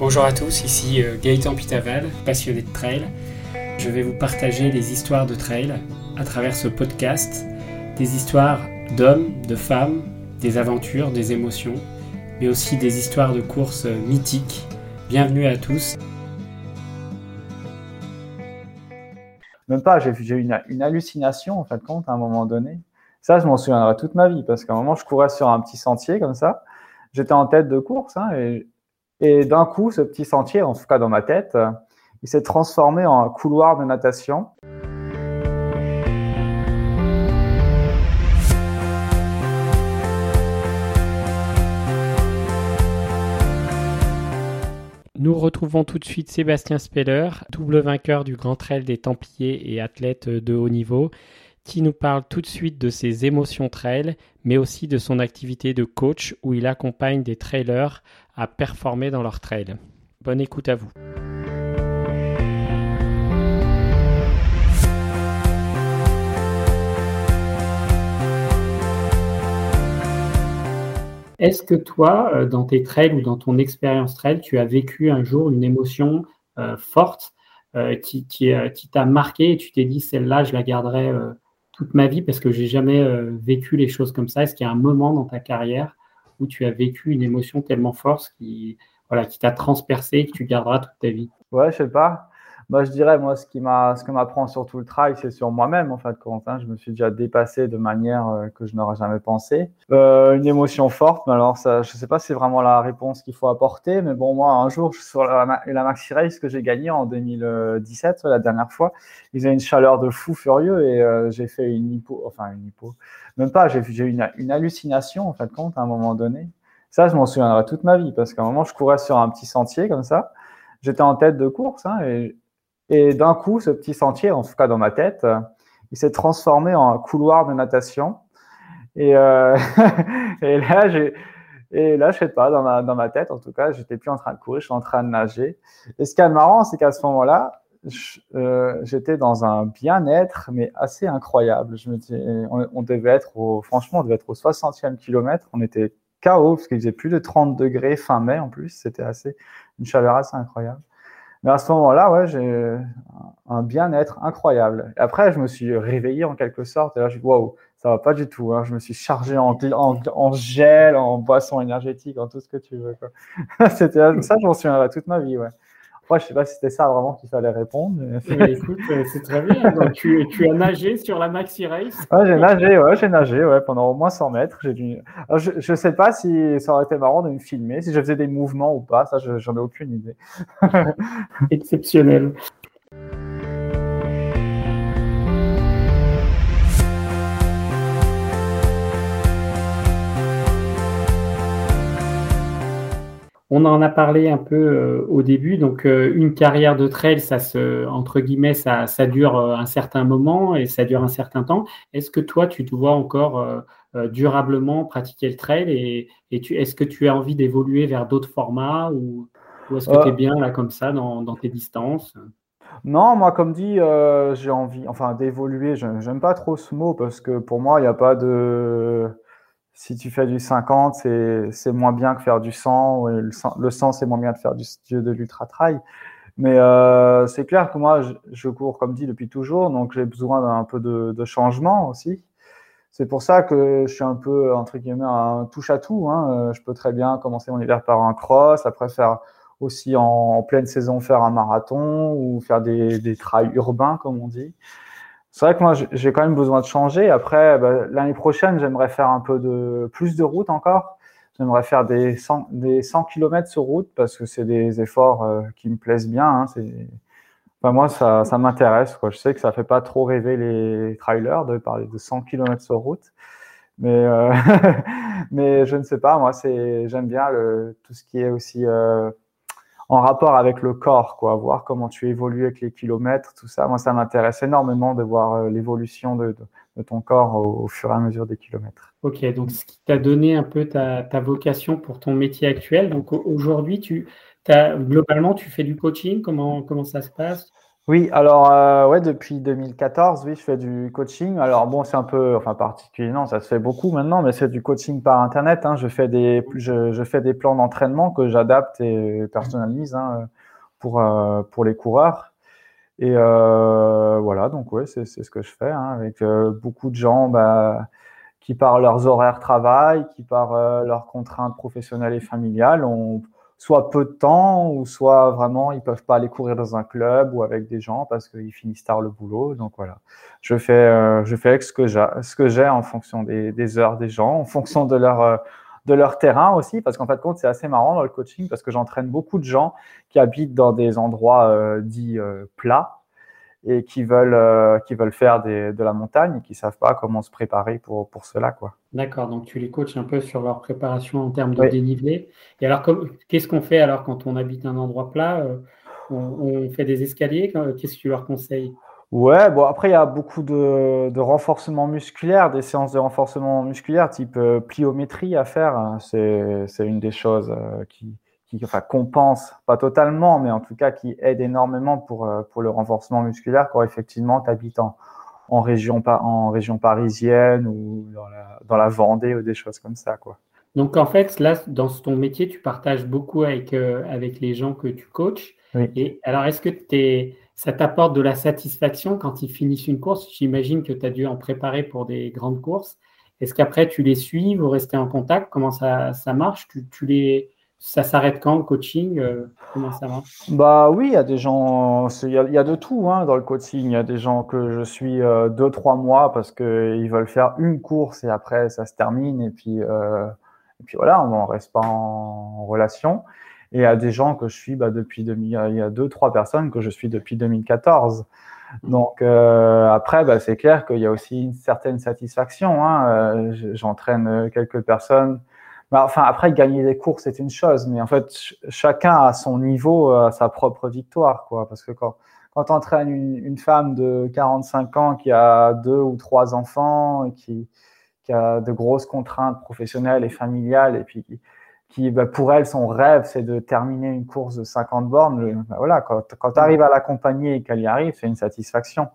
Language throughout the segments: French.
Bonjour à tous, ici euh, Gaëtan Pitaval, passionné de trail. Je vais vous partager les histoires de trail à travers ce podcast, des histoires d'hommes, de femmes, des aventures, des émotions, mais aussi des histoires de courses mythiques. Bienvenue à tous. Même pas, j'ai eu une, hallucination en fait compte à un moment donné. Ça, je m'en souviendrai toute ma vie parce qu'à un moment, je courais sur un petit sentier comme ça. J'étais en tête de course hein, et d'un coup, ce petit sentier, en tout cas dans ma tête, il s'est transformé en couloir de natation. Nous retrouvons tout de suite Sébastien Speller, double vainqueur du Grand Trail des Templiers et athlète de haut niveau, qui nous parle tout de suite de ses émotions trail, mais aussi de son activité de coach où il accompagne des trailers à performer dans leur trail. Bonne écoute à vous. Est-ce que toi, euh, dans tes trails ou dans ton expérience trail, tu as vécu un jour une émotion euh, forte euh, qui, qui, t'a marqué et tu t'es dit celle-là, je la garderai toute ma vie parce que j'ai jamais vécu les choses comme ça? Est-ce qu'il y a un moment dans ta carrière où tu as vécu une émotion tellement forte qui, voilà, qui t'a transpercé et que tu garderas toute ta vie Ouais, je sais pas. Bah, je dirais, moi, ce, qui m'a, ce que m'apprend surtout le trail, c'est sur moi-même, en fait, Corentin. Je me suis déjà dépassé de manière euh, que je n'aurais jamais pensé. Euh, une émotion forte, mais alors, ça, je sais pas si c'est vraiment la réponse qu'il faut apporter, mais bon, moi, un jour, sur la, la Maxi Race que j'ai gagnée en 2017, la dernière fois, ils avaient une chaleur de fou furieux et euh, j'ai fait une hypo, enfin, une hypo. Même pas, j'ai, eu une, une hallucination, en fait, compte, à un moment donné. Ça, je m'en souviendrai toute ma vie parce qu'à un moment, je courais sur un petit sentier comme ça. J'étais en tête de course hein, et et d'un coup, ce petit sentier, en tout cas dans ma tête, il s'est transformé en couloir de natation. Et, euh, et là, j'ai, et là, je sais pas, dans ma, tête, en tout cas, j'étais plus en train de courir, je suis en train de nager. Et ce qui est marrant, c'est qu'à ce moment-là, euh, j'étais dans un bien-être, mais assez incroyable. On, devait être franchement, on devait être au 60e kilomètre. On était KO parce qu'il faisait plus de 30 degrés fin mai en plus. C'était assez, une chaleur assez incroyable. Mais à ce moment-là, ouais, j'ai un bien-être incroyable. Après, je me suis réveillé en quelque sorte. Et là, je dis, waouh, ça va pas du tout. Hein. Je me suis chargé en, en, en, gel, en boisson énergétique, en tout ce que tu veux. C'était ça, je m'en souviendrai toute ma vie. Ouais. Moi, je sais pas si c'était ça vraiment qu'il fallait répondre. écoute, euh, c'est très bien. Donc, tu, tu, as nagé sur la Maxi Race Ouais, j'ai nagé, ouais, j'ai nagé ouais, pendant au moins 100 mètres. Dû... je ne sais pas si ça aurait été marrant de me filmer, si je faisais des mouvements ou pas. Ça, j'en ai aucune idée. Exceptionnel. On en a parlé un peu euh, au début. Donc, euh, une carrière de trail, ça se, entre guillemets, ça, ça, dure euh, un certain moment et ça dure un certain temps. Est-ce que toi, tu te vois encore durablement pratiquer le trail et, et tu, est-ce que tu as envie d'évoluer vers d'autres formats ou, ou est-ce que tu es bien là comme ça dans, dans tes distances? Non, moi, comme dit, j'ai envie, enfin, d'évoluer. J'aime pas trop ce mot parce que pour moi, il n'y a pas de si tu fais du 50, c'est moins bien que faire du 100. Le 100, le 100 c'est moins bien de faire du, de l'ultra trail. Mais euh, c'est clair que moi, je, cours comme dit depuis toujours, donc j'ai besoin d'un peu de, changement aussi. C'est pour ça que je suis un peu entre guillemets un touche à tout. Hein. Euh, je peux très bien commencer mon hiver par un cross, après faire aussi en, en pleine saison faire un marathon ou faire des, des trails urbains comme on dit c'est vrai que moi, j'ai quand même besoin de changer. Après, bah, l'année prochaine, j'aimerais faire un peu de plus de route encore. J'aimerais faire des 100, des 100 km sur route parce que c'est des efforts euh, qui me plaisent bien. Hein. Moi, ça, m'intéresse. Je sais que ça fait pas trop rêver les trailers de parler de 100 km sur route. Mais, euh, mais je ne sais pas. Moi, j'aime bien tout ce qui est aussi euh, en rapport avec le corps, quoi, voir comment tu évolues avec les kilomètres, tout ça. Moi, ça m'intéresse énormément de voir euh, l'évolution de, ton corps au, fur et à mesure des kilomètres. Ok, donc ce qui t'a donné un peu ta, vocation pour ton métier actuel. Donc aujourd'hui, tu as, globalement, tu fais du coaching. Comment, comment ça se passe? Oui, alors euh, ouais, depuis 2014, oui, je fais du coaching. Alors bon, c'est un peu, enfin particulier, non, ça se fait beaucoup maintenant, mais c'est du coaching par internet. Hein. Je fais des, je, je fais des plans d'entraînement que j'adapte et personnalise hein, pour euh, pour les coureurs. Et euh, voilà, donc ouais, c'est ce que je fais hein, avec beaucoup de gens bah, qui par leurs horaires travail, qui par leurs contraintes professionnelles et familiales ont soit peu de temps ou soit vraiment ils peuvent pas aller courir dans un club ou avec des gens parce qu'ils finissent tard le boulot. Donc voilà, je fais euh, je fais avec ce que j'ai ce que j'ai en fonction des, des, heures des gens, en fonction de leur euh, de leur terrain aussi, parce qu'en fait, compte, c'est assez marrant dans le coaching parce que j'entraîne beaucoup de gens qui habitent dans des endroits euh, dits plats et qui veulent, euh, qui veulent faire des, de la montagne et qui savent pas comment se préparer pour, pour cela. Quoi. D'accord, donc tu les coaches un peu sur leur préparation en termes de dénivelé. Et alors, qu'est-ce qu'on fait alors quand on habite un endroit plat euh, on, fait des escaliers Qu'est-ce que tu leur conseilles? Ouais, bon après il y a beaucoup de, de, renforcement musculaire, des séances de renforcement musculaire type euh, pliométrie à faire. C'est une des choses qui, qui enfin, compense, pas totalement, mais en tout cas qui aide énormément pour, euh, pour le renforcement musculaire quand effectivement tu habites en, en, région, en région parisienne ou dans la, dans la Vendée ou des choses comme ça. Quoi. Donc en fait, là, dans ton métier, tu partages beaucoup avec, euh, avec les gens que tu coaches. Et alors, est-ce que es, ça t'apporte de la satisfaction quand ils finissent une course? J'imagine que tu as dû en préparer pour des grandes courses. Est-ce qu'après, tu les suis, vous restez en contact? Comment ça, ça marche? Tu, tu les ça s'arrête quand le coaching euh, Comment ça marche? Bah oui, il y a des gens, il y, a de tout hein, dans le coaching. Il y a des gens que je suis euh, deux trois mois parce que ils veulent faire une course et après ça se termine et puis euh, et puis voilà, on reste pas en, relation. Et il y a des gens que je suis bah, depuis 2000, il y a deux trois personnes que je suis depuis 2014. Donc après, bah, c'est clair qu'il y a aussi une certaine satisfaction. Hein. J'entraîne quelques personnes bah, enfin, après, gagner des courses, c'est une chose, mais en fait, chacun a son niveau, à sa propre victoire, quoi. Parce que quand, quand tu entraînes une, femme de 45 ans qui a deux ou trois enfants, et qui, qui a de grosses contraintes professionnelles et familiales, et puis qui, qui bah, pour elle, son rêve, c'est de terminer une course de 50 bornes, bah, voilà, quand, quand tu arrives à l'accompagner et qu'elle y arrive, c'est une satisfaction.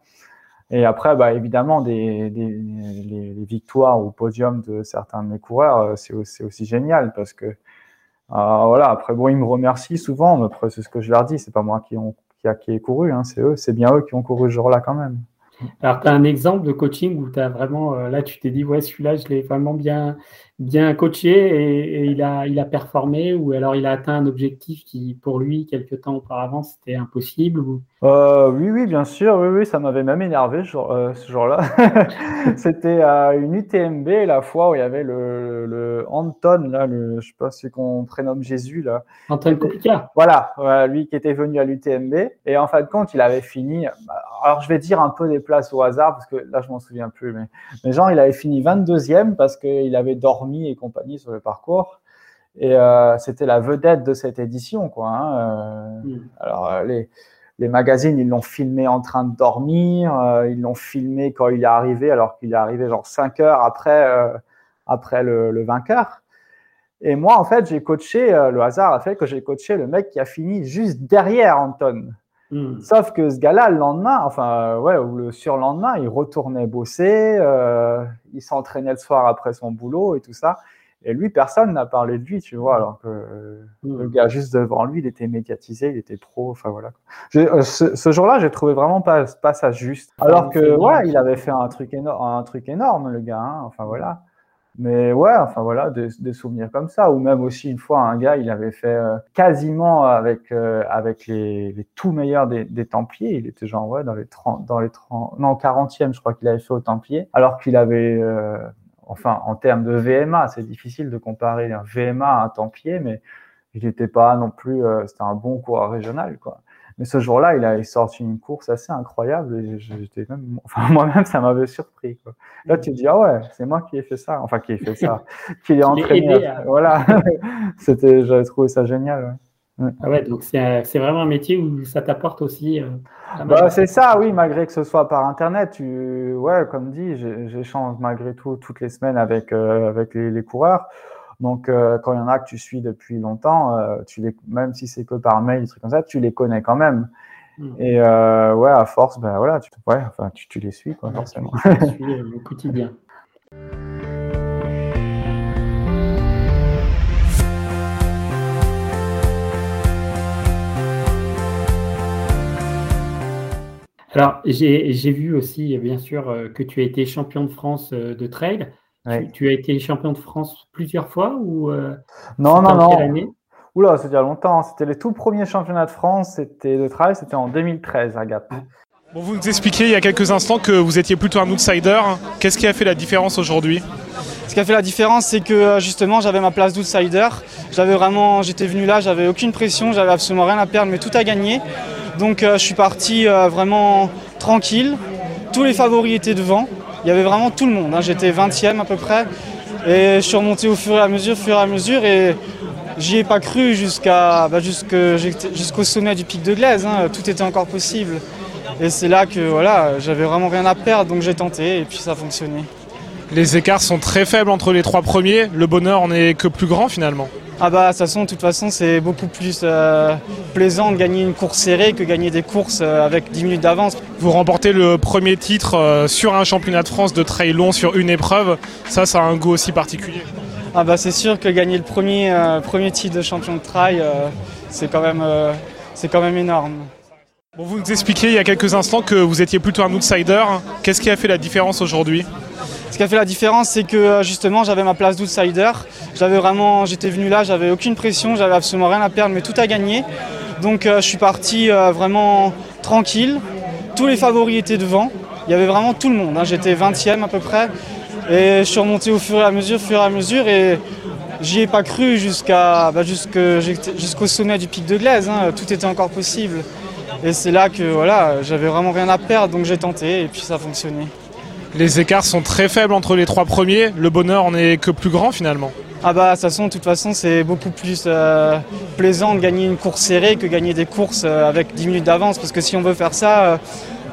Et après, bah, évidemment, des, des les, victoires ou podium de certains de mes coureurs, euh, c'est aussi, génial parce que, euh, voilà, après, bon, ils me remercient souvent, mais après, c'est ce que je leur dis, c'est pas moi qui, ont, qui, a, ai couru, hein, c'est eux, c'est bien eux qui ont couru ce jour-là quand même. Alors, tu as un exemple de coaching où tu as vraiment, euh, là, tu t'es dit, ouais, celui-là, je l'ai vraiment bien, bien coaché et, il, a, il a performé ou alors il a atteint un objectif qui, pour lui, quelques temps auparavant, c'était impossible ou... Euh, oui, oui, bien sûr. Oui, oui, ça m'avait même énervé ce euh, jour-là. C'était à une UTMB, la fois où il y avait le, le Anton, là, le, je sais pas si qu'on prénomme Jésus, là. Anton Kopica. Voilà, lui qui était venu à l'UTMB. Et en fin de compte, il avait fini. Alors, je vais dire un peu des places au hasard, parce que là, je m'en souviens plus. Mais, mais genre, il avait fini 22e parce qu'il avait dormi et compagnie sur le parcours. Et euh, c'était la vedette de cette édition, quoi. Hein. Mm. Alors, les les magazines, ils l'ont filmé en train de dormir, euh, ils l'ont filmé quand il est arrivé, alors qu'il est arrivé genre 5 heures après, euh, après le, le, vainqueur. Et moi, en fait, j'ai coaché, euh, le hasard a fait que j'ai coaché le mec qui a fini juste derrière Anton. Hmm. Sauf que ce gars-là, le lendemain, enfin, ouais, ou le surlendemain, il retournait bosser, il s'entraînait le soir après son boulot et tout ça. Et lui, personne n'a parlé de lui, tu vois, alors que hmm. le gars juste devant lui, il était médiatisé, il était pro, enfin voilà. Euh, ce, ce jour-là, j'ai trouvé vraiment pas, pas ça juste. Alors que, ouais, il avait fait un truc énorme, un truc énorme, le gars, hein, enfin voilà. Mais ouais, enfin voilà, des, des, souvenirs comme ça. Ou même aussi une fois, un gars, il avait fait euh, quasiment avec euh, avec les, les, tout meilleurs des, des, Templiers. Il était genre ouais dans les 30, dans les 30, non 40e, je crois qu'il avait fait au Templiers, alors qu'il avait enfin, en termes de VMA, c'est difficile de comparer un VMA à un Templier, mais il n'était pas non plus, euh, c'était un bon coureur régional, quoi. Mais ce jour-là, il a sorti une course assez incroyable et j'étais même, enfin, moi-même, ça m'avait surpris, quoi. Là, tu te dis, ah ouais, c'est moi qui ai fait ça, enfin, qui ai fait ça, qui ai entraîné. Voilà. C'était, j'avais trouvé ça génial, ah ouais, donc c'est vraiment un métier où ça t'apporte aussi. Euh, bah, c'est ça, oui, malgré que ce soit par Internet. Tu, ouais, comme dit, j'échange malgré tout toutes les semaines avec, euh, avec les, les, coureurs. Donc, euh, quand il y en a que tu suis depuis longtemps, tu les, même si c'est que par mail, des trucs comme ça, tu les connais quand même. Hmm. Et ouais, à force, ben voilà, tu, ouais, enfin, tu, tu les suis, quoi, forcément. Tu, les suis au quotidien. Alors, j'ai vu aussi, bien sûr, euh, que tu as été champion de France euh, de trail. Tu, as été champion de France plusieurs fois ou euh, Non, non, non. Oula, c'est il y a longtemps. C'était les tout premiers championnats de France c'était de trail, c'était en 2013 à Gap. Bon, vous nous expliquiez il y a quelques instants que vous étiez plutôt un outsider. Qu'est-ce qui a fait la différence aujourd'hui? Ce qui a fait la différence, c'est que justement, j'avais ma place d'outsider. J'avais vraiment, j'étais venu là, j'avais aucune pression, j'avais absolument rien à perdre, mais tout à gagner. Donc euh, je suis parti euh, vraiment tranquille. Tous les favoris étaient devant. Il y avait vraiment tout le monde. Hein. J'étais 20e à peu près. Et je suis remonté au fur et à mesure, fur et à mesure. Et j'y ai pas cru jusqu'à bah, jusqu'au sommet du pic de glaise. Hein. Tout était encore possible. Et c'est là que voilà, j'avais vraiment rien à perdre, donc j'ai tenté et puis ça a fonctionné. Les écarts sont très faibles entre les trois premiers. Le bonheur n'est que plus grand finalement. Ah bah de toute façon, de toute façon c'est beaucoup plus euh, plaisant de gagner une course serrée que gagner des courses euh, avec 10 minutes d'avance. Vous remportez le premier titre euh, sur un championnat de France de trail long sur une épreuve, ça ça a un goût aussi particulier. Ah bah c'est sûr que gagner le premier, premier titre de champion de trail, c'est quand, même, c'est quand même énorme. Bon, vous nous expliquiez il y a quelques instants que vous étiez plutôt un outsider. Qu'est-ce qui a fait la différence aujourd'hui? Ce qui a fait la différence, c'est que euh, justement, j'avais ma place d'outsider. J'avais vraiment, j'étais venu là, j'avais aucune pression, j'avais absolument rien à perdre, mais tout à gagner. Donc, euh, je suis parti euh, vraiment tranquille. Tous les favoris étaient devant. Il y avait vraiment tout le monde. Hein. J'étais 20e à peu près. Et je suis remonté au fur et à mesure, fur et à mesure. Et j'y ai pas cru jusqu'à, bah, jusqu'au sommet du pic de glaise. Hein. Tout était encore possible. Et c'est là que voilà, j'avais vraiment rien à perdre, donc j'ai tenté et puis ça a fonctionné. Les écarts sont très faibles entre les trois premiers. Le bonheur n'est que plus grand finalement. Ah bah de toute façon, toute façon c'est beaucoup plus euh, plaisant de gagner une course serrée que gagner des courses euh, avec 10 minutes d'avance. Parce que si on veut faire ça, euh,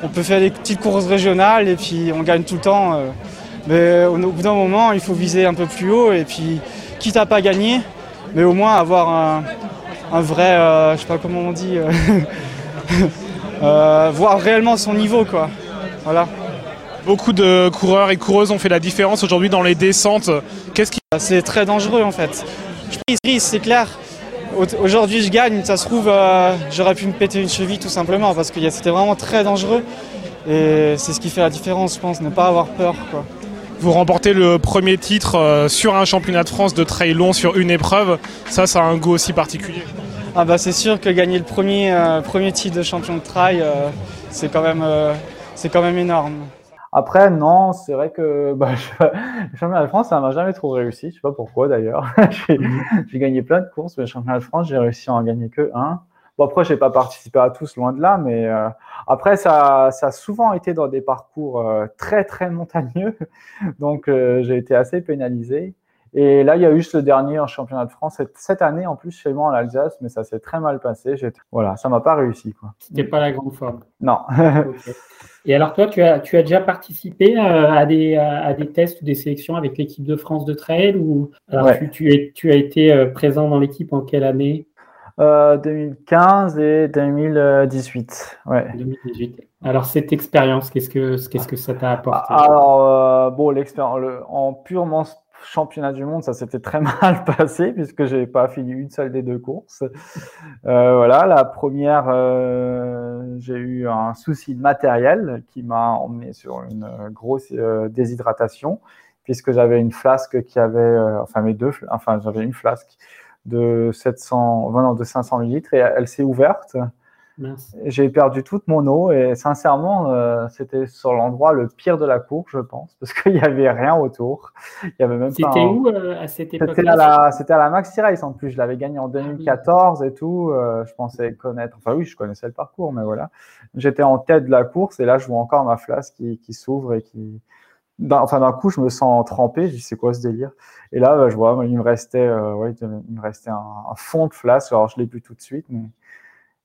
on peut faire des petites courses régionales et puis on gagne tout le temps. mais au, bout d'un moment, il faut viser un peu plus haut et puis quitte à pas gagner, mais au moins avoir un, un vrai, je sais pas comment on dit, voir réellement son niveau quoi. Voilà. Beaucoup de coureurs et coureuses ont fait la différence aujourd'hui dans les descentes. Qu'est-ce qui C'est très dangereux en fait. Je prise, c'est clair. Aujourd'hui, je gagne. Ça se trouve, euh, j'aurais pu me péter une cheville tout simplement parce que c'était vraiment très dangereux. Et c'est ce qui fait la différence, je pense, ne pas avoir peur. Quoi. Vous remportez le premier titre euh, sur un championnat de France de trail long sur une épreuve. Ça, ça a un goût aussi particulier. Ah bah c'est sûr que gagner le premier, euh, premier titre de champion de trail, c'est quand, même, c'est quand même énorme. Après, non, c'est vrai que bah, le championnat de France, ça m'a jamais trop réussi. Je sais pas pourquoi d'ailleurs. Mhm. j'ai gagné plein de courses, mais le championnat de France, j'ai réussi à en gagner que un. Bon, après, j'ai pas participé à tous, loin de là, mais euh, après, ça, ça a souvent été dans des parcours euh, très, très montagneux. Donc, euh, j'ai été assez pénalisé. Et là, il y a eu ce dernier en championnat de France cette, année, en plus, chez moi en Alsace, mais ça s'est très mal passé. Voilà, ça m'a pas réussi. C'était pas la grande forme. Non. Et alors toi, tu as, tu as déjà participé euh, à des, à des tests ou des sélections avec l'équipe de France de trail ou alors tu, es, tu as été euh, présent dans l'équipe en quelle année? 2015 euh, et 2018. Ouais. 2018. Alors cette expérience, qu'est-ce que qu'est-ce que ça t'a apporté? Alors bon, l'expérience en purement championnat du monde, ça s'était très mal passé puisque j'ai pas fini une seule des deux courses. Euh, voilà, la première, euh, j'ai eu un souci de matériel qui m'a emmené sur une grosse euh, déshydratation puisque j'avais une flasque qui avait, enfin mes deux, enfin j'avais une flasque de 700, venant de 500 litres et elle s'est ouverte. J'ai perdu toute mon eau et sincèrement, euh, c'était sur l'endroit le pire de la course, je pense, parce qu'il n'y avait rien autour. Il y avait même C'était où euh, à cette époque C'était à, la, c'était à la Maxi Race en plus. Je l'avais gagné en 2014 ah et tout. Euh, je pensais connaître. Enfin oui, je connaissais le parcours, mais voilà. J'étais en tête de la course et là, je vois encore ma flasque qui, qui s'ouvre et qui. enfin d'un coup, je me sens trempé. Je dis c'est quoi ce délire? Et là, je vois, il me restait, ouais, il me restait un, fond de flasque. Alors je l'ai plus tout de suite, mais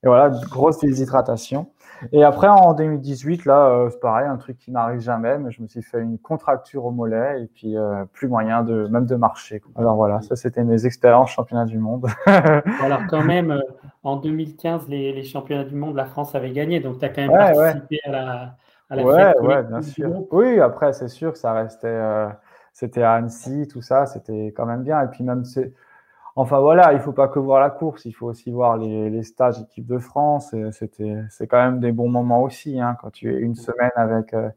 Et voilà, grosse déshydratation. Et après, en 2018, là, euh, c'est pareil, un truc qui n'arrive jamais, mais je me suis fait une contracture au mollet et puis euh, plus moyen de même de marcher. Alors voilà, ça c'était mes expériences championnat du monde. Alors quand même, euh, en 2015, les, les, championnats du monde, la France avait gagné, donc tu as quand même participé à la, à la ouais, ouais, bien sûr. Oui, après c'est sûr que ça restait, c'était à Annecy, tout ça, c'était quand même bien. Et puis même c'est Enfin voilà, il faut pas que voir la course, il faut aussi voir les, les stages équipe de France. C'était, c'est quand même des bons moments aussi hein, quand tu es une semaine avec euh,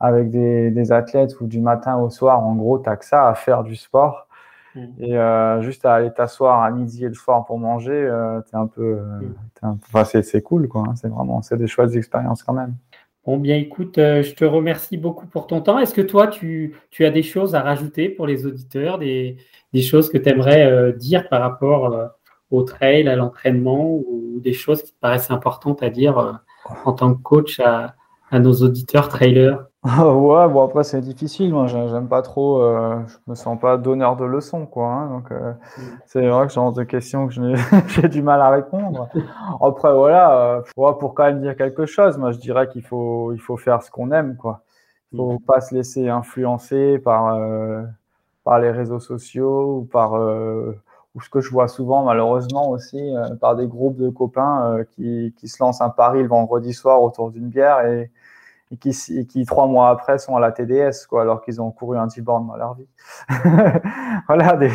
avec des, des, athlètes ou du matin au soir. En gros, t'as que ça à faire du sport mm. et euh, juste à aller t'asseoir à midi et le soir pour manger, euh, t'es un peu, mm. un, enfin c'est, c'est cool quoi. Hein, c'est vraiment, c'est des chouettes expériences quand même. Bon, bien écoute, euh, je te remercie beaucoup pour ton temps. Est-ce que toi, tu, as des choses à rajouter pour les auditeurs, des, choses que tu aimerais euh, dire par rapport euh, au trail, à l'entraînement, ou des choses qui te paraissent importantes à dire en tant que coach à nos auditeurs trailers ouais, bon après c'est difficile. Moi, j'aime pas trop. Euh, je me sens pas donneur de leçons, quoi. Hein, donc euh, mm. c'est vrai que genre de questions que j'ai du mal à répondre. Après voilà, euh, pour quand même dire quelque chose, moi je dirais qu'il faut il faut faire ce qu'on aime, quoi. Il faut mm. pas se laisser influencer par euh, par les réseaux sociaux ou par ou ce que je vois souvent malheureusement aussi par des groupes de copains qui qui se lancent un pari le vendredi soir autour d'une bière et et qui, qui, trois mois après sont à la TDS, quoi, alors qu'ils ont couru un 10 bornes dans leur vie. voilà, des,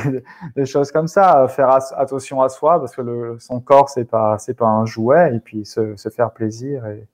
des, choses comme ça. Faire attention à soi, parce que le, son corps, c'est pas, c'est pas un jouet, et puis se, se faire plaisir. Et,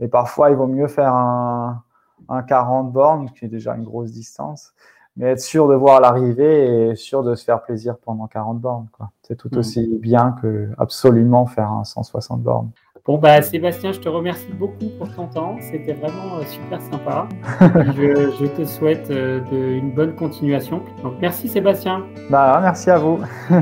et, parfois, il vaut mieux faire un, un 40 bornes, qui est déjà une grosse distance, mais être sûr de voir l'arrivée et sûr de se faire plaisir pendant 40 bornes. Quoi. C'est tout mmh. aussi bien que absolument faire un 160 bornes. Bon, bah, Sébastien, je te remercie beaucoup pour ton temps. C'était vraiment euh, super sympa. je, je, te souhaite euh, de, une bonne continuation. Donc, merci Sébastien. Bah, merci à vous.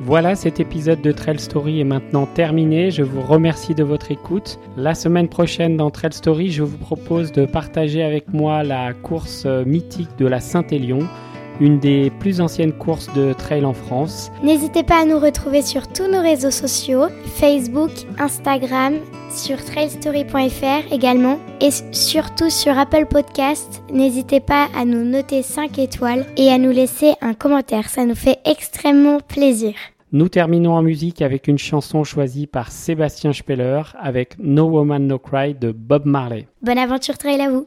Voilà, cet épisode de Trail Story est maintenant terminé. Je vous remercie de votre écoute. La semaine prochaine dans Trail Story, je vous propose de partager avec moi la course euh, mythique de la Saint-Élion une des plus anciennes courses de trail en France. N'hésitez pas à nous retrouver sur tous nos réseaux sociaux, Facebook, Instagram, sur trailstory.fr également et surtout sur Apple Podcast. N'hésitez pas à nous noter 5 étoiles et à nous laisser un commentaire, ça nous fait extrêmement plaisir. Nous terminons en musique avec une chanson choisie par Sébastien Speller avec No Woman No Cry de Bob Marley. Bonne aventure trail à vous